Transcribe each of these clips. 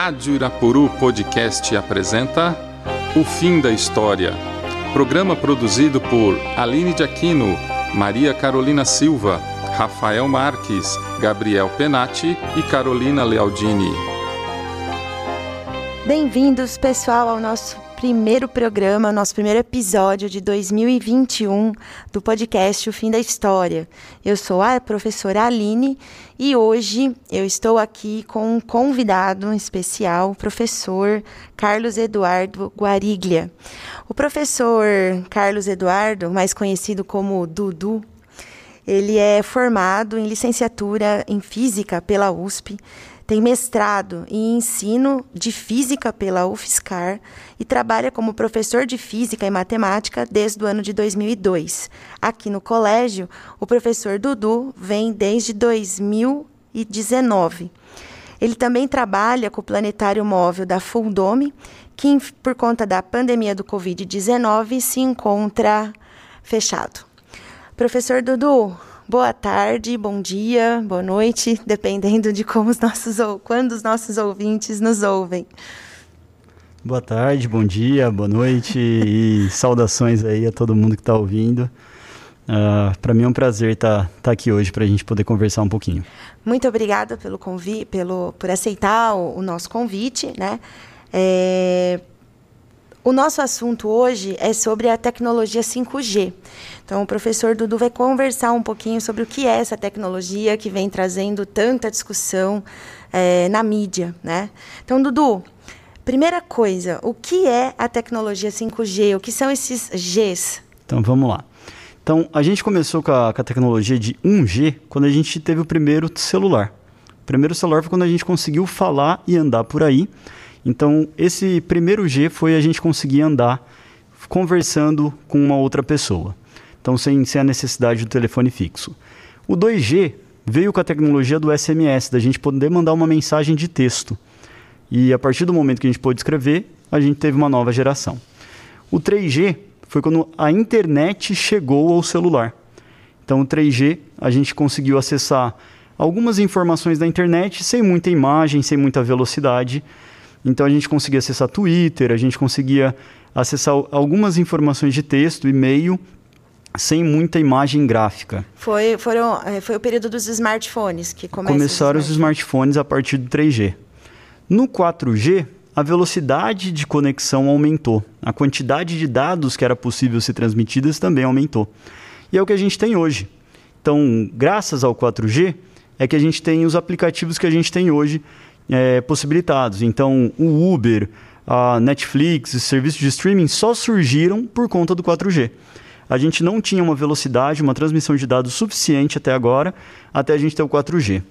Rádio Irapuru Podcast apresenta O Fim da História. Programa produzido por Aline de Aquino, Maria Carolina Silva, Rafael Marques, Gabriel Penati e Carolina Lealdini. Bem-vindos, pessoal, ao nosso primeiro programa, nosso primeiro episódio de 2021 do podcast O Fim da História. Eu sou a professora Aline e hoje eu estou aqui com um convidado especial, o professor Carlos Eduardo Guariglia. O professor Carlos Eduardo, mais conhecido como Dudu, ele é formado em licenciatura em Física pela USP, tem mestrado em ensino de física pela UFSCar e trabalha como professor de física e matemática desde o ano de 2002. Aqui no colégio, o professor Dudu vem desde 2019. Ele também trabalha com o planetário móvel da Fuldome, que por conta da pandemia do Covid-19 se encontra fechado. Professor Dudu, boa tarde, bom dia, boa noite, dependendo de como os nossos ou quando os nossos ouvintes nos ouvem. Boa tarde, bom dia, boa noite e saudações aí a todo mundo que está ouvindo. Uh, ah, para mim é um prazer estar tá, tá aqui hoje para a gente poder conversar um pouquinho. Muito obrigada pelo convite, pelo por aceitar o, o nosso convite, né? É, o nosso assunto hoje é sobre a tecnologia 5G. Então, o professor Dudu vai conversar um pouquinho sobre o que é essa tecnologia que vem trazendo tanta discussão é, na mídia. Né? Então, Dudu, primeira coisa, o que é a tecnologia 5G? O que são esses Gs? Então, vamos lá. Então, a gente começou com a, com a tecnologia de 1G quando a gente teve o primeiro celular. O primeiro celular foi quando a gente conseguiu falar e andar por aí. Então, esse primeiro G foi a gente conseguir andar conversando com uma outra pessoa. Então, sem, sem a necessidade do telefone fixo. O 2G veio com a tecnologia do SMS, da gente poder mandar uma mensagem de texto. E a partir do momento que a gente pôde escrever, a gente teve uma nova geração. O 3G foi quando a internet chegou ao celular. Então, o 3G, a gente conseguiu acessar algumas informações da internet sem muita imagem, sem muita velocidade então a gente conseguia acessar Twitter, a gente conseguia acessar algumas informações de texto, e-mail, sem muita imagem gráfica. Foi, foram, é, foi o período dos smartphones que começaram os smartphones a partir do 3G. No 4G, a velocidade de conexão aumentou. A quantidade de dados que era possível ser transmitidas também aumentou. E é o que a gente tem hoje. Então, graças ao 4G, é que a gente tem os aplicativos que a gente tem hoje é, possibilitados. Então, o Uber, a Netflix, os serviços de streaming só surgiram por conta do 4G. A gente não tinha uma velocidade, uma transmissão de dados suficiente até agora, até a gente ter o 4G.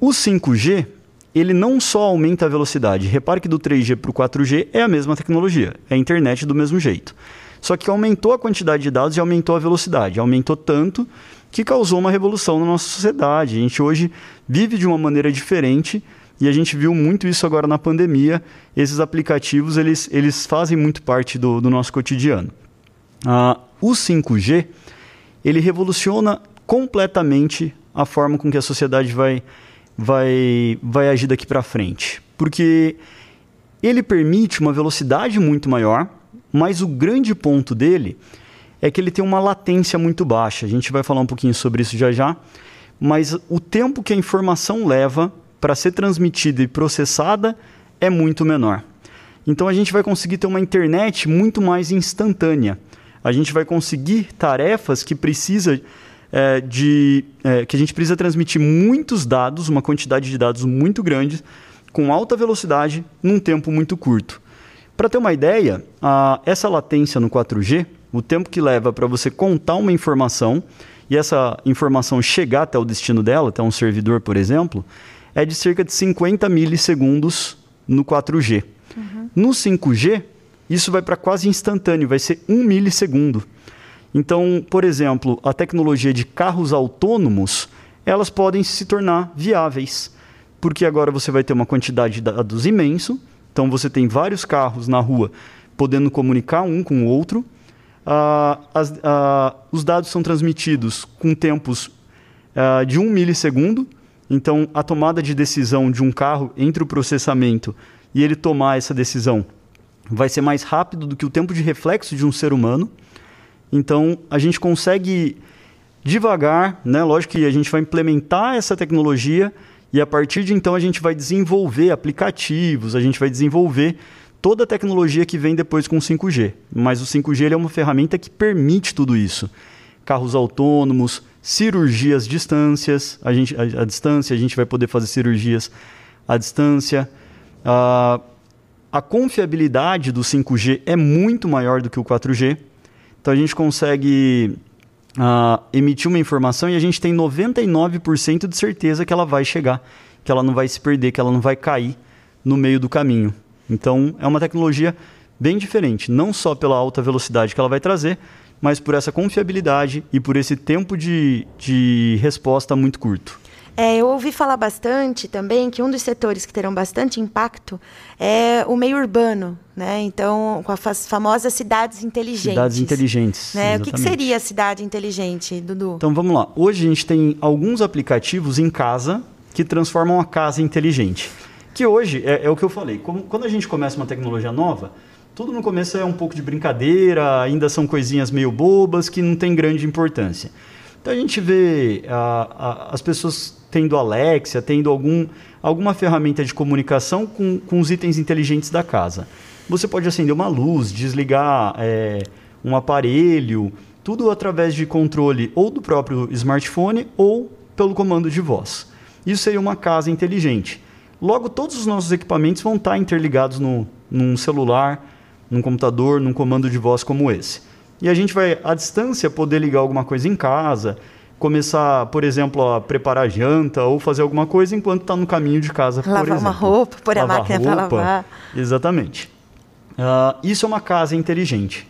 O 5G, ele não só aumenta a velocidade, repare que do 3G para o 4G é a mesma tecnologia, é a internet do mesmo jeito. Só que aumentou a quantidade de dados e aumentou a velocidade. Aumentou tanto que causou uma revolução na nossa sociedade. A gente hoje vive de uma maneira diferente e a gente viu muito isso agora na pandemia. Esses aplicativos eles, eles fazem muito parte do, do nosso cotidiano. Ah, o 5G ele revoluciona completamente a forma com que a sociedade vai, vai, vai agir daqui para frente. Porque ele permite uma velocidade muito maior, mas o grande ponto dele é que ele tem uma latência muito baixa. A gente vai falar um pouquinho sobre isso já já. Mas o tempo que a informação leva para ser transmitida e processada é muito menor. Então a gente vai conseguir ter uma internet muito mais instantânea. A gente vai conseguir tarefas que precisa é, de é, que a gente precisa transmitir muitos dados, uma quantidade de dados muito grande, com alta velocidade, num tempo muito curto. Para ter uma ideia, a, essa latência no 4G, o tempo que leva para você contar uma informação e essa informação chegar até o destino dela, até um servidor, por exemplo, é de cerca de 50 milissegundos no 4G. Uhum. No 5G, isso vai para quase instantâneo, vai ser 1 milissegundo. Então, por exemplo, a tecnologia de carros autônomos, elas podem se tornar viáveis, porque agora você vai ter uma quantidade de dados imenso, então você tem vários carros na rua podendo comunicar um com o outro, uh, as, uh, os dados são transmitidos com tempos uh, de 1 milissegundo, Então, a tomada de decisão de um carro entre o processamento e ele tomar essa decisão vai ser mais rápido do que o tempo de reflexo de um ser humano. Então, a gente consegue devagar, né? Lógico que a gente vai implementar essa tecnologia e a partir de então a gente vai desenvolver aplicativos, a gente vai desenvolver toda a tecnologia que vem depois com o 5G. Mas o 5G é uma ferramenta que permite tudo isso. Carros autônomos, cirurgias distâncias, a, gente, a, a distância, a gente vai poder fazer cirurgias à distância. Uh, a confiabilidade do 5G é muito maior do que o 4G. Então a gente consegue uh, emitir uma informação e a gente tem 99% de certeza que ela vai chegar, que ela não vai se perder, que ela não vai cair no meio do caminho. Então é uma tecnologia bem diferente, não só pela alta velocidade que ela vai trazer, mas por essa confiabilidade e por esse tempo de, de resposta muito curto. É, eu ouvi falar bastante também que um dos setores que terão bastante impacto é o meio urbano, né? Então, com as famosas cidades inteligentes. Cidades inteligentes. Né? O que, que, seria a cidade inteligente, Dudu? Então, vamos lá. Hoje a gente tem alguns aplicativos em casa que transformam a casa inteligente. Que hoje é, é o que eu falei. Como, quando a gente começa uma tecnologia nova, tudo no começo é um pouco de brincadeira, ainda são coisinhas meio bobas que não tem grande importância. Então a gente vê a, a, as pessoas tendo Alexia, tendo algum, alguma ferramenta de comunicação com, com os itens inteligentes da casa. Você pode acender uma luz, desligar é, um aparelho, tudo através de controle ou do próprio smartphone ou pelo comando de voz. Isso seria uma casa inteligente. Logo, todos os nossos equipamentos vão estar interligados no, num celular, num computador, num comando de voz como esse. E a gente vai, à distância, poder ligar alguma coisa em casa, começar, por exemplo, a preparar janta ou fazer alguma coisa enquanto está no caminho de casa, lavar por exemplo. uma roupa, pôr lavar a máquina para lavar. Exatamente. Uh, isso é uma casa inteligente.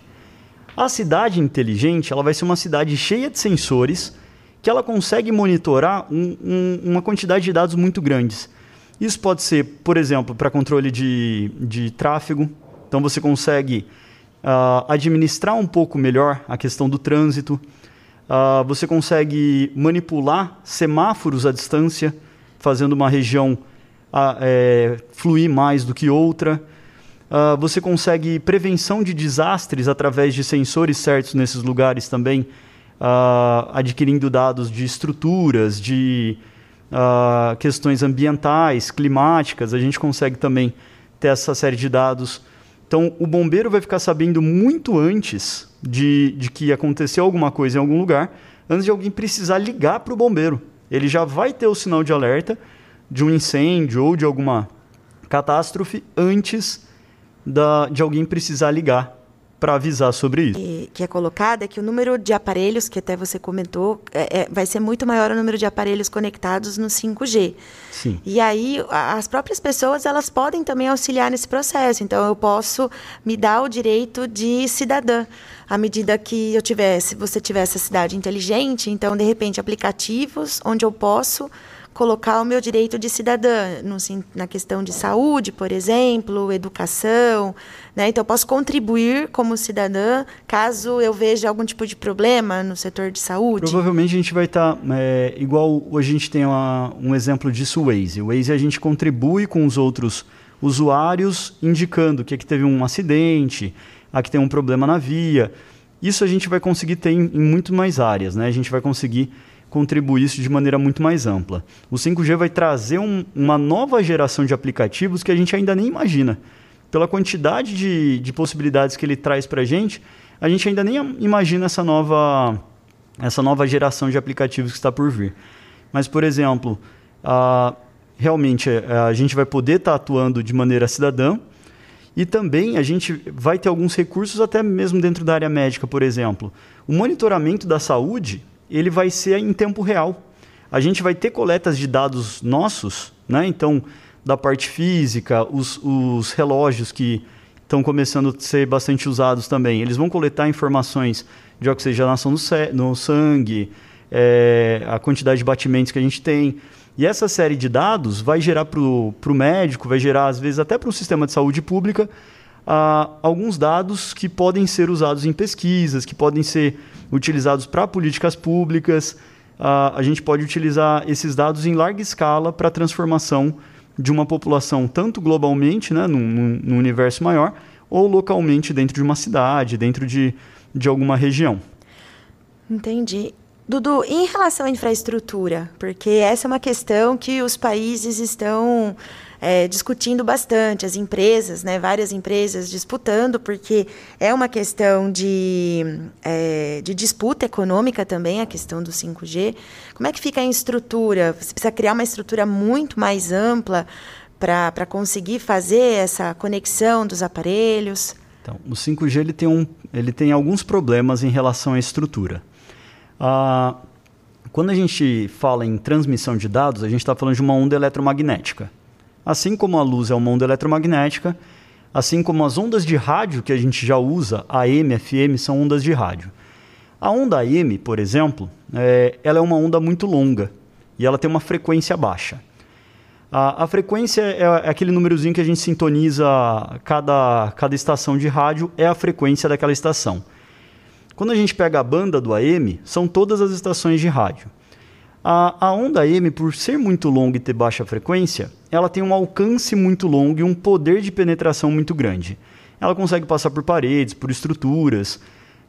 A cidade inteligente ela vai ser uma cidade cheia de sensores que ela consegue monitorar um, um, uma quantidade de dados muito grandes. Isso pode ser, por exemplo, para controle de, de tráfego. Então você consegue uh, administrar um pouco melhor a questão do trânsito. Uh, você consegue manipular semáforos à distância, fazendo uma região uh, fluir mais do que outra. Você consegue prevenção de desastres através de sensores certos nesses lugares também, adquirindo dados de estruturas, de questões ambientais, climáticas. A gente consegue também ter essa série de dados. Então, o bombeiro vai ficar sabendo muito antes de, de que aconteceu alguma coisa em algum lugar antes de alguém precisar ligar para o bombeiro. Ele já vai ter o sinal de alerta de um incêndio ou de alguma catástrofe antes da, de alguém precisar ligar para avisar sobre isso. E, que é colocado é que o número de aparelhos, que até você comentou, é, é, vai ser muito maior o número de aparelhos conectados no 5G. Sim. E aí as próprias pessoas elas podem também auxiliar nesse processo. Então eu posso me dar o direito de cidadã à medida que eu tivesse, você tivesse a cidade inteligente, então de repente aplicativos onde eu posso colocar o meu direito de cidadã no, na questão de saúde, por exemplo, educação. Né? Então, eu posso contribuir como cidadã caso eu veja algum tipo de problema no setor de saúde? Provavelmente a gente vai estar, tá, é, igual a gente tem uma, um exemplo disso, o Waze. O Waze a gente contribui com os outros usuários, indicando que aqui teve um acidente, aqui tem um problema na via. Isso a gente vai conseguir ter em, em muito mais áreas. Né? A gente vai conseguir contribuir isso de maneira muito mais ampla. O 5G vai trazer um, uma nova geração de aplicativos que a gente ainda nem imagina. Pela quantidade de, de possibilidades que ele traz para a gente, a gente ainda nem imagina essa nova, essa nova geração de aplicativos que está por vir. Mas, por exemplo, a, realmente a, a gente vai poder estar tá atuando de maneira cidadã e também a gente vai ter alguns recursos até mesmo dentro da área médica, por exemplo. O monitoramento da saúde ele vai ser em tempo real. A gente vai ter coletas de dados nossos, né? Então, da parte física, os, os relógios que estão começando a ser bastante usados também, eles vão coletar informações de oxigenação no, sangue, é, a quantidade de batimentos que a gente tem. E essa série de dados vai gerar para o médico, vai gerar, às vezes, até para o sistema de saúde pública, alguns dados que podem ser usados em pesquisas, que podem ser utilizados para políticas públicas. a gente pode utilizar esses dados em larga escala para a transformação de uma população, tanto globalmente, né, num, num universo maior, ou localmente dentro de uma cidade, dentro de, de alguma região. Entendi. Dudu, em relação à infraestrutura, porque essa é uma questão que os países estão é, discutindo bastante, as empresas, né, várias empresas disputando, porque é uma questão de, é, de disputa econômica também, a questão do 5G. Como é que fica a estrutura? Você precisa criar uma estrutura muito mais ampla para conseguir fazer essa conexão dos aparelhos? Então, o 5G ele tem, um, ele tem alguns problemas em relação à estrutura. Ah, quando a gente fala em transmissão de dados, a gente está falando de uma onda eletromagnética. Assim como a luz é uma onda eletromagnética, assim como as ondas de rádio que a gente já usa, AM, FM, são ondas de rádio. A onda AM, por exemplo, é, ela é uma onda muito longa e ela tem uma frequência baixa. A, a frequência é, é aquele númerozinho que a gente sintoniza cada, cada estação de rádio, é a frequência daquela estação. Quando a gente pega a banda do AM, são todas as estações de rádio. A, a onda AM, por ser muito longa e ter baixa frequência, ela tem um alcance muito longo e um poder de penetração muito grande. Ela consegue passar por paredes, por estruturas,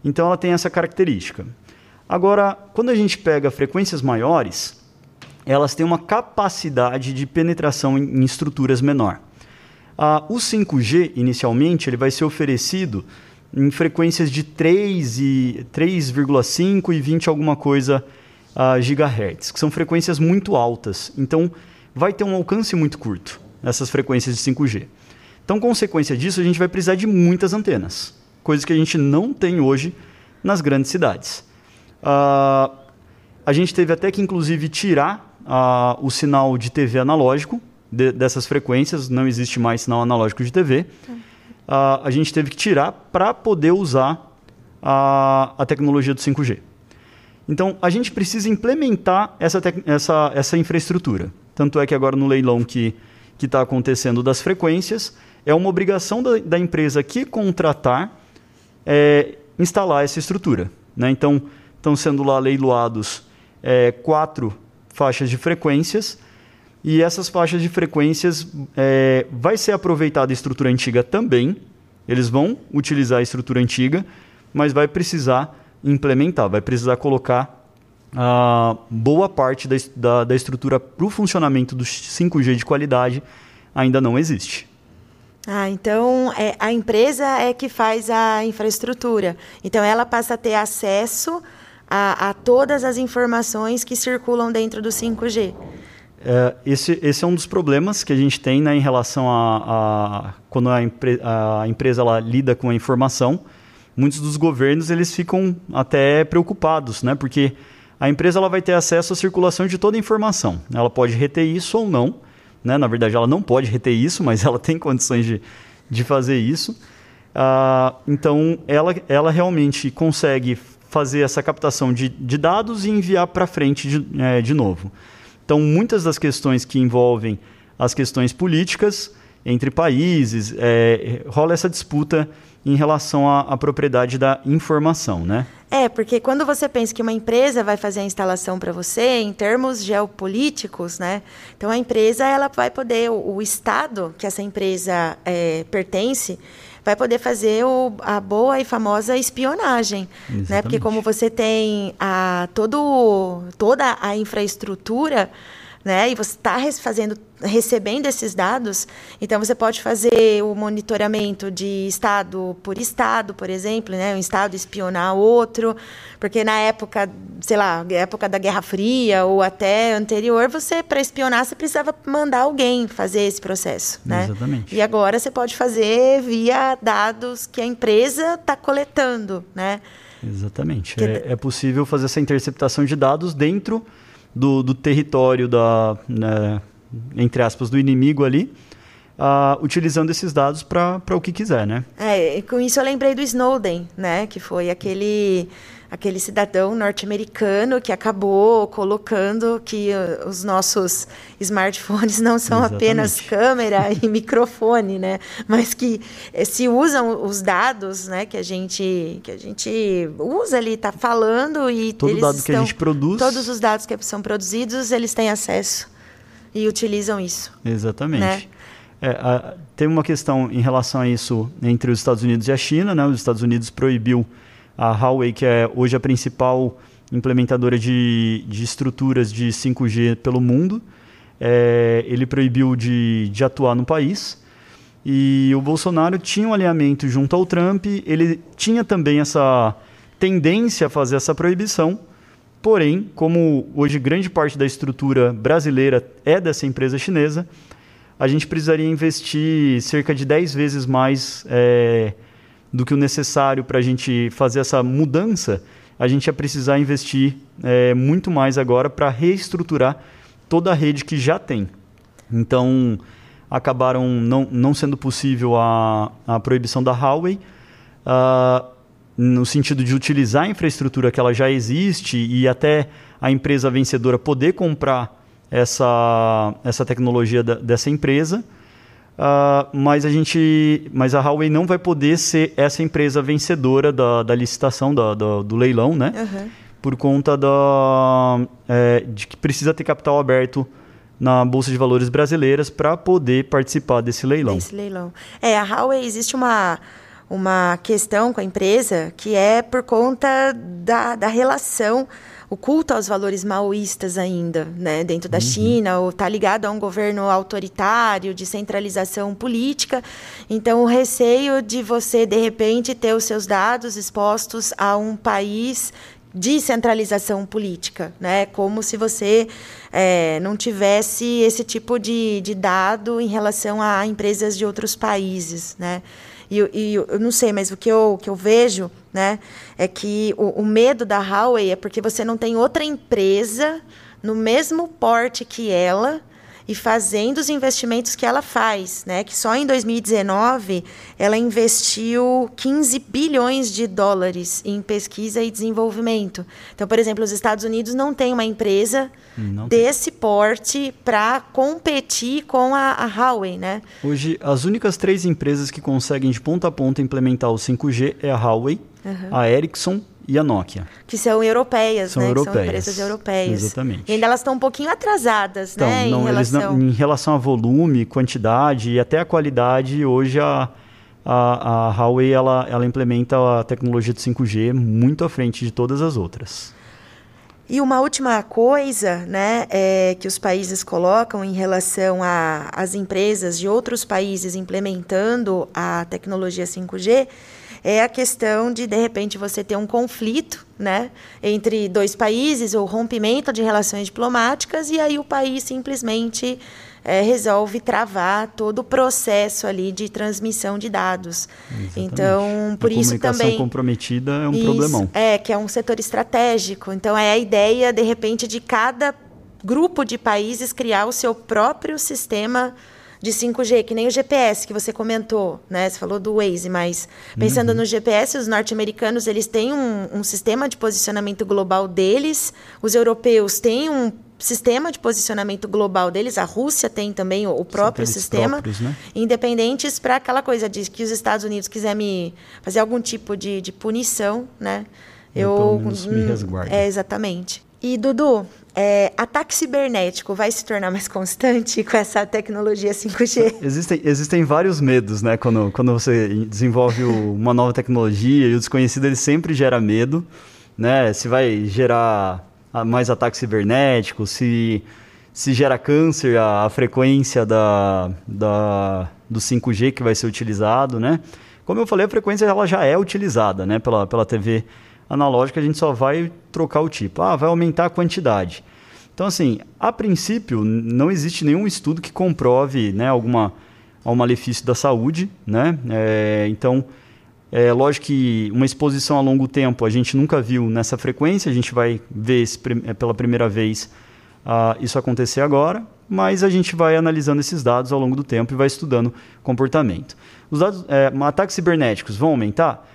então ela tem essa característica. Agora, quando a gente pega frequências maiores, elas têm uma capacidade de penetração em, estruturas menor. O 5G, inicialmente, ele vai ser oferecido em frequências de 3,5 e 20 alguma coisa uh, gigahertz, que são frequências muito altas. Então, vai ter um alcance muito curto nessas frequências de 5G. Então, consequência disso, a gente vai precisar de muitas antenas, coisas que a gente não tem hoje nas grandes cidades. Uh, a gente teve até que, inclusive, tirar uh, o sinal de TV analógico de, dessas frequências, não existe mais sinal analógico de TV. Uh, a gente teve que tirar para poder usar a, a tecnologia do 5G. Então, a gente precisa implementar essa, essa, essa infraestrutura. Tanto é que agora no leilão que está acontecendo das frequências, é uma obrigação da, da empresa que contratar é, instalar essa estrutura. Né? Então, estão sendo lá leiloados é, quatro faixas de frequências, e essas faixas de frequências é, vai ser aproveitada a estrutura antiga também. Eles vão utilizar a estrutura antiga, mas vai precisar implementar, vai precisar colocar uh, boa parte da, da, da estrutura para o funcionamento do 5G de qualidade ainda não existe. Ah, então é, a empresa é que faz a infraestrutura. Então ela passa a ter acesso a, a todas as informações que circulam dentro do 5G. É, esse, esse é um dos problemas que a gente tem né, em relação a, a quando a, empre, a empresa ela lida com a informação muitos dos governos eles ficam até preocupados, né? Porque a empresa ela vai ter acesso à circulação de toda a informação. Ela pode reter isso ou não. Né? Na verdade, ela não pode reter isso, mas ela tem condições de, de fazer isso. Uh, então, ela, ela realmente consegue fazer essa captação de, de dados e enviar para frente de, é, de novo. Então, muitas das questões que envolvem as questões políticas entre países, é, rola essa disputa em relação à, à, propriedade da informação, né? É, porque quando você pensa que uma empresa vai fazer a instalação para você, em termos geopolíticos, né? Então a empresa ela vai poder, o, o estado que essa empresa é, pertence, vai poder fazer o, a boa e famosa espionagem, Exatamente. né? Porque como você tem a todo, toda a infraestrutura né? E você está fazendo, recebendo esses dados, então você pode fazer o monitoramento de estado por estado, por exemplo, né? Um estado espionar outro, porque na época, sei lá, época da Guerra Fria ou até anterior, você para espionar você precisava mandar alguém fazer esse processo, né? Exatamente. E agora você pode fazer via dados que a empresa está coletando, né? Exatamente. Que... É, é possível fazer essa interceptação de dados dentro do, do território da, né, entre aspas, do inimigo ali, uh, utilizando esses dados para o que quiser, né? É, com isso eu lembrei do Snowden, né? Que foi aquele aquele cidadão norte-americano que acabou colocando que uh, os nossos smartphones não são Exatamente. apenas câmera e microfone, né? Mas que eh, se usam os dados, né? Que a gente que a gente usa ali, está falando e todo eles dado estão, que a gente produz, todos os dados que são produzidos, eles têm acesso e utilizam isso. Exatamente. Né? É, a, tem uma questão em relação a isso entre os Estados Unidos e a China, né? Os Estados Unidos proibiu a Huawei, que é hoje a principal implementadora de, de estruturas de 5G pelo mundo, é, ele proibiu de, de atuar no país. E o Bolsonaro tinha um alinhamento junto ao Trump, ele tinha também essa tendência a fazer essa proibição, porém, como hoje grande parte da estrutura brasileira é dessa empresa chinesa, a gente precisaria investir cerca de 10 vezes mais é, do que o necessário para a gente fazer essa mudança. A gente ia precisar investir é, muito mais agora para reestruturar toda a rede que já tem. Então, acabaram não, não sendo possível a, a proibição da Huawei, uh, no sentido de utilizar a infraestrutura que ela já existe e até a empresa vencedora poder comprar essa, essa tecnologia da, dessa empresa, uh, mas a gente, mas a Huawei não vai poder ser essa empresa vencedora da, da licitação da, da do leilão, né? Uhum. Por conta da, é, de que precisa ter capital aberto na bolsa de valores brasileiras para poder participar desse leilão. Desse leilão. É, a Huawei existe uma uma questão com a empresa que é por conta da, da relação o culto aos valores maoístas ainda, né, dentro da uhum. China, ou está ligado a um governo autoritário, de centralização política. Então, o receio de você, de repente, ter os seus dados expostos a um país de centralização política, né? Como se você é, não tivesse esse tipo de, de dado em relação a empresas de outros países, né? E, e eu não sei, mas o que eu, que eu vejo né, é que o, o medo da Huawei é porque você não tem outra empresa no mesmo porte que ela e fazendo os investimentos que ela faz, né? Que só em 2019 ela investiu 15 bilhões de dólares em pesquisa e desenvolvimento. Então, por exemplo, os Estados Unidos não tem uma empresa não. desse porte para competir com a, a Huawei, né? Hoje, as únicas três empresas que conseguem de ponta a ponta implementar o 5G é a Huawei, uhum. a Ericsson e a Nokia. Que são europeias, são né? Europeias. Que são empresas europeias. Exatamente. E ainda elas estão um pouquinho atrasadas, então, né? Não, em, relação... Não, em relação a volume, quantidade e até a qualidade, hoje a, a, a Huawei ela, ela implementa a tecnologia de 5G muito à frente de todas as outras. E uma última coisa né, é, que os países colocam em relação às empresas de outros países implementando a tecnologia 5G é a questão de, de repente, você ter um conflito né, entre dois países, ou rompimento de relações diplomáticas, e aí o país simplesmente é, resolve travar todo o processo ali de transmissão de dados. Exatamente. Então, por a isso também comprometida é um isso, problemão. É que é um setor estratégico. Então, é a ideia de repente de cada grupo de países criar o seu próprio sistema de 5G, que nem o GPS que você comentou, né? Você falou do Waze, mas pensando uhum. no GPS, os norte-americanos eles têm um, um sistema de posicionamento global deles, os europeus têm um sistema de posicionamento global deles, a Rússia tem também o, próprio sistema, próprios, né? independentes para aquela coisa de que os Estados Unidos quiser me fazer algum tipo de, de punição, né? Eu, eu me resguardo. É, exatamente. E, Dudu, é, ataque cibernético vai se tornar mais constante com essa tecnologia 5G? Existem, existem vários medos, né? Quando, quando você desenvolve uma nova tecnologia e o desconhecido ele sempre gera medo, né? Se vai gerar mais ataque cibernético, se, se gera câncer a, a frequência da, da, do 5G que vai ser utilizado, né? Como eu falei, a frequência ela já é utilizada, né? Pela, pela TV analógica a gente só vai trocar o tipo. Ah, vai aumentar a quantidade. Então, assim, a princípio, não existe nenhum estudo que comprove né, alguma, algum malefício da saúde. Né? É, então, é lógico que uma exposição a longo tempo a gente nunca viu nessa frequência, a gente vai ver esse, é, pela primeira vez uh, isso acontecer agora, mas a gente vai analisando esses dados ao longo do tempo e vai estudando comportamento. Os dados, é, ataques cibernéticos vão aumentar?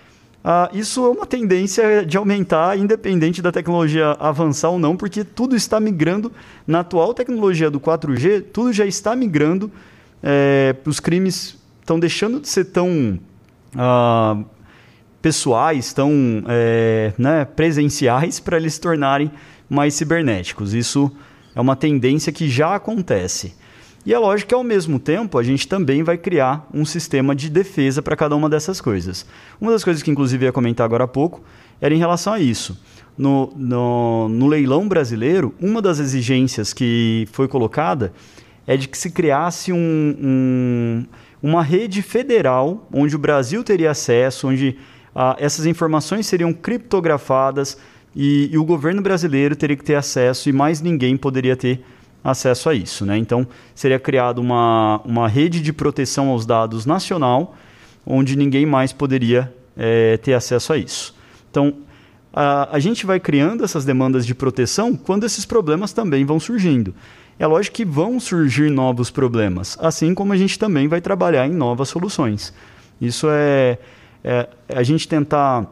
Uh, isso é uma tendência de aumentar, independente da tecnologia avançar ou não, porque tudo está migrando. Na atual tecnologia do 4G, tudo já está migrando. É, os crimes estão deixando de ser tão uh, pessoais, tão é, né, presenciais, para eles se tornarem mais cibernéticos. Isso é uma tendência que já acontece. E é lógico que, ao mesmo tempo, a gente também vai criar um sistema de defesa para cada uma dessas coisas. Uma das coisas que, inclusive, ia comentar agora há pouco era em relação a isso. No, no, no leilão brasileiro, uma das exigências que foi colocada é de que se criasse um, um, uma rede federal onde o Brasil teria acesso, onde ah, essas informações seriam criptografadas e, e o governo brasileiro teria que ter acesso e mais ninguém poderia ter acesso a isso. Né? Então, seria criada uma, uma rede de proteção aos dados nacional, onde ninguém mais poderia é, ter acesso a isso. Então, a, a gente vai criando essas demandas de proteção quando esses problemas também vão surgindo. É lógico que vão surgir novos problemas, assim como a gente também vai trabalhar em novas soluções. Isso é, é a gente tentar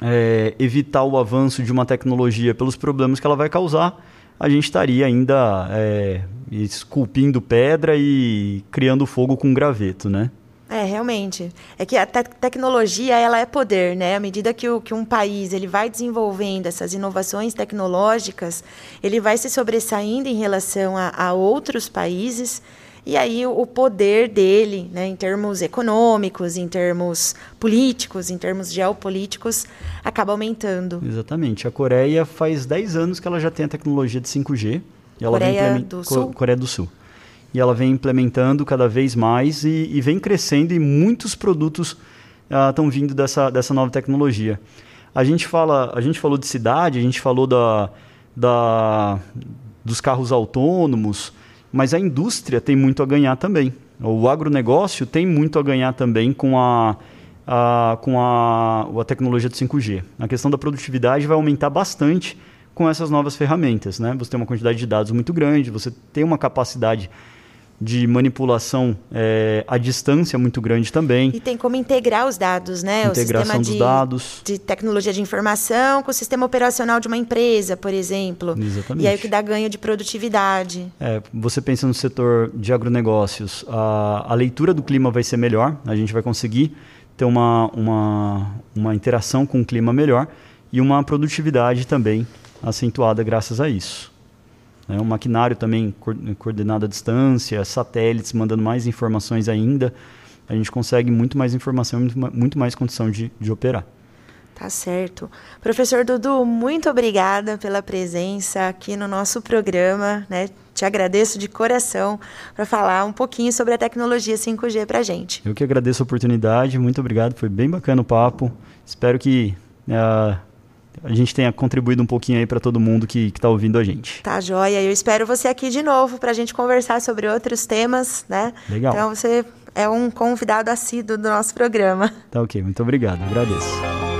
é, evitar o avanço de uma tecnologia pelos problemas que ela vai causar a gente estaria ainda é, esculpindo pedra e criando fogo com graveto, né? É, realmente. É que a te tecnologia, ela é poder, né? À medida que, o, que um país ele vai desenvolvendo essas inovações tecnológicas, ele vai se sobressaindo em relação a, a outros países e aí o poder dele, né, em termos econômicos, em termos políticos, em termos geopolíticos, acaba aumentando. Exatamente. A Coreia faz 10 anos que ela já tem a tecnologia de 5G. E ela Coreia vem do Sul? Coreia do Sul. E ela vem implementando cada vez mais e, e vem crescendo e muitos produtos estão uh, vindo dessa, dessa nova tecnologia. A gente, fala, a gente falou de cidade, a gente falou da, da, dos carros autônomos, mas a indústria tem muito a ganhar também. O agronegócio tem muito a ganhar também com a, a, com a, a tecnologia de 5G. A questão da produtividade vai aumentar bastante com essas novas ferramentas. Né? Você tem uma quantidade de dados muito grande, você tem uma capacidade de manipulação é, à distância muito grande também. E tem como integrar os dados, né? Integração o sistema dos de, dados. De tecnologia de informação com o sistema operacional de uma empresa, por exemplo. Exatamente. E aí o que dá ganho de produtividade. É, você pensa no setor de agronegócios, a, a leitura do clima vai ser melhor, a gente vai conseguir ter uma, uma, uma interação com o clima melhor e uma produtividade também acentuada graças a isso. Né? Um maquinário também coordenado à distância, satélites mandando mais informações ainda. A gente consegue muito mais informação, muito, muito mais condição de, de operar. Tá certo. Professor Dudu, muito obrigada pela presença aqui no nosso programa. Né? Te agradeço de coração para falar um pouquinho sobre a tecnologia 5G para a gente. Eu que agradeço a oportunidade, muito obrigado, foi bem bacana o papo. Espero que uh, a gente tenha contribuído um pouquinho aí para todo mundo que está ouvindo a gente. Tá, joia. Eu espero você aqui de novo para a gente conversar sobre outros temas, né? Legal. Então você é um convidado assíduo do nosso programa. Tá ok, muito obrigado, agradeço.